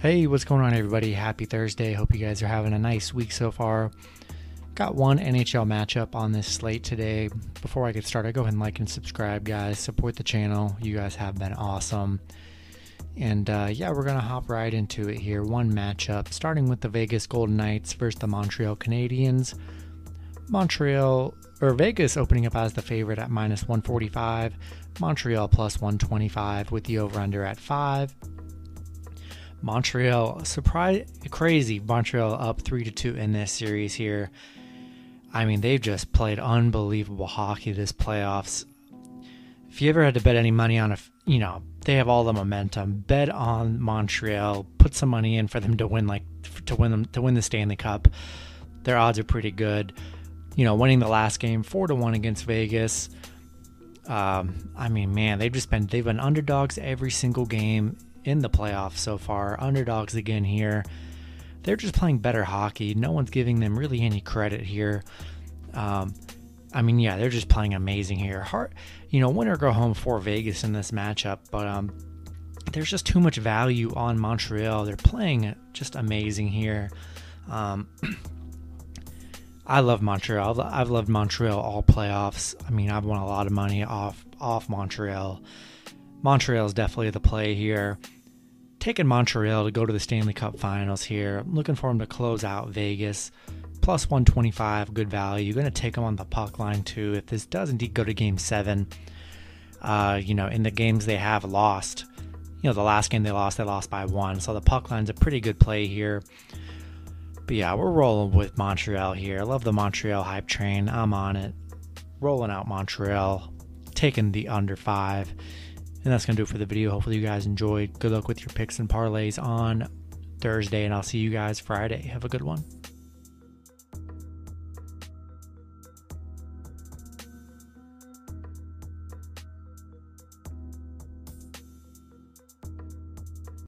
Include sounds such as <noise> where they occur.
Hey, what's going on, everybody? Happy Thursday. Hope you guys are having a nice week so far. Got one NHL matchup on this slate today. Before I get started, go ahead and like and subscribe, guys. Support the channel. You guys have been awesome. And uh, yeah, we're going to hop right into it here. One matchup, starting with the Vegas Golden Knights versus the Montreal Canadiens. Montreal or Vegas opening up as the favorite at minus 145, Montreal plus 125 with the over under at 5. Montreal surprise crazy Montreal up 3 to 2 in this series here. I mean, they've just played unbelievable hockey this playoffs. If you ever had to bet any money on a, you know, they have all the momentum. Bet on Montreal, put some money in for them to win like to win them to win the Stanley Cup. Their odds are pretty good you know, winning the last game four to one against Vegas. Um, I mean, man, they've just been they've been underdogs every single game in the playoffs so far. Underdogs again here. They're just playing better hockey. No one's giving them really any credit here. Um, I mean, yeah, they're just playing amazing here. You know, winner go home for Vegas in this matchup, but um, there's just too much value on Montreal. They're playing just amazing here. Um, <clears throat> I love Montreal. I've loved Montreal all playoffs. I mean, I've won a lot of money off off Montreal. Montreal is definitely the play here. Taking Montreal to go to the Stanley Cup Finals here. I'm looking for them to close out Vegas. Plus 125, good value. You're going to take them on the puck line too. If this does indeed go to Game Seven, uh, you know, in the games they have lost, you know, the last game they lost, they lost by one. So the puck line's a pretty good play here. But yeah, we're rolling with Montreal here. I love the Montreal hype train. I'm on it. Rolling out Montreal, taking the under five. And that's going to do it for the video. Hopefully, you guys enjoyed. Good luck with your picks and parlays on Thursday, and I'll see you guys Friday. Have a good one.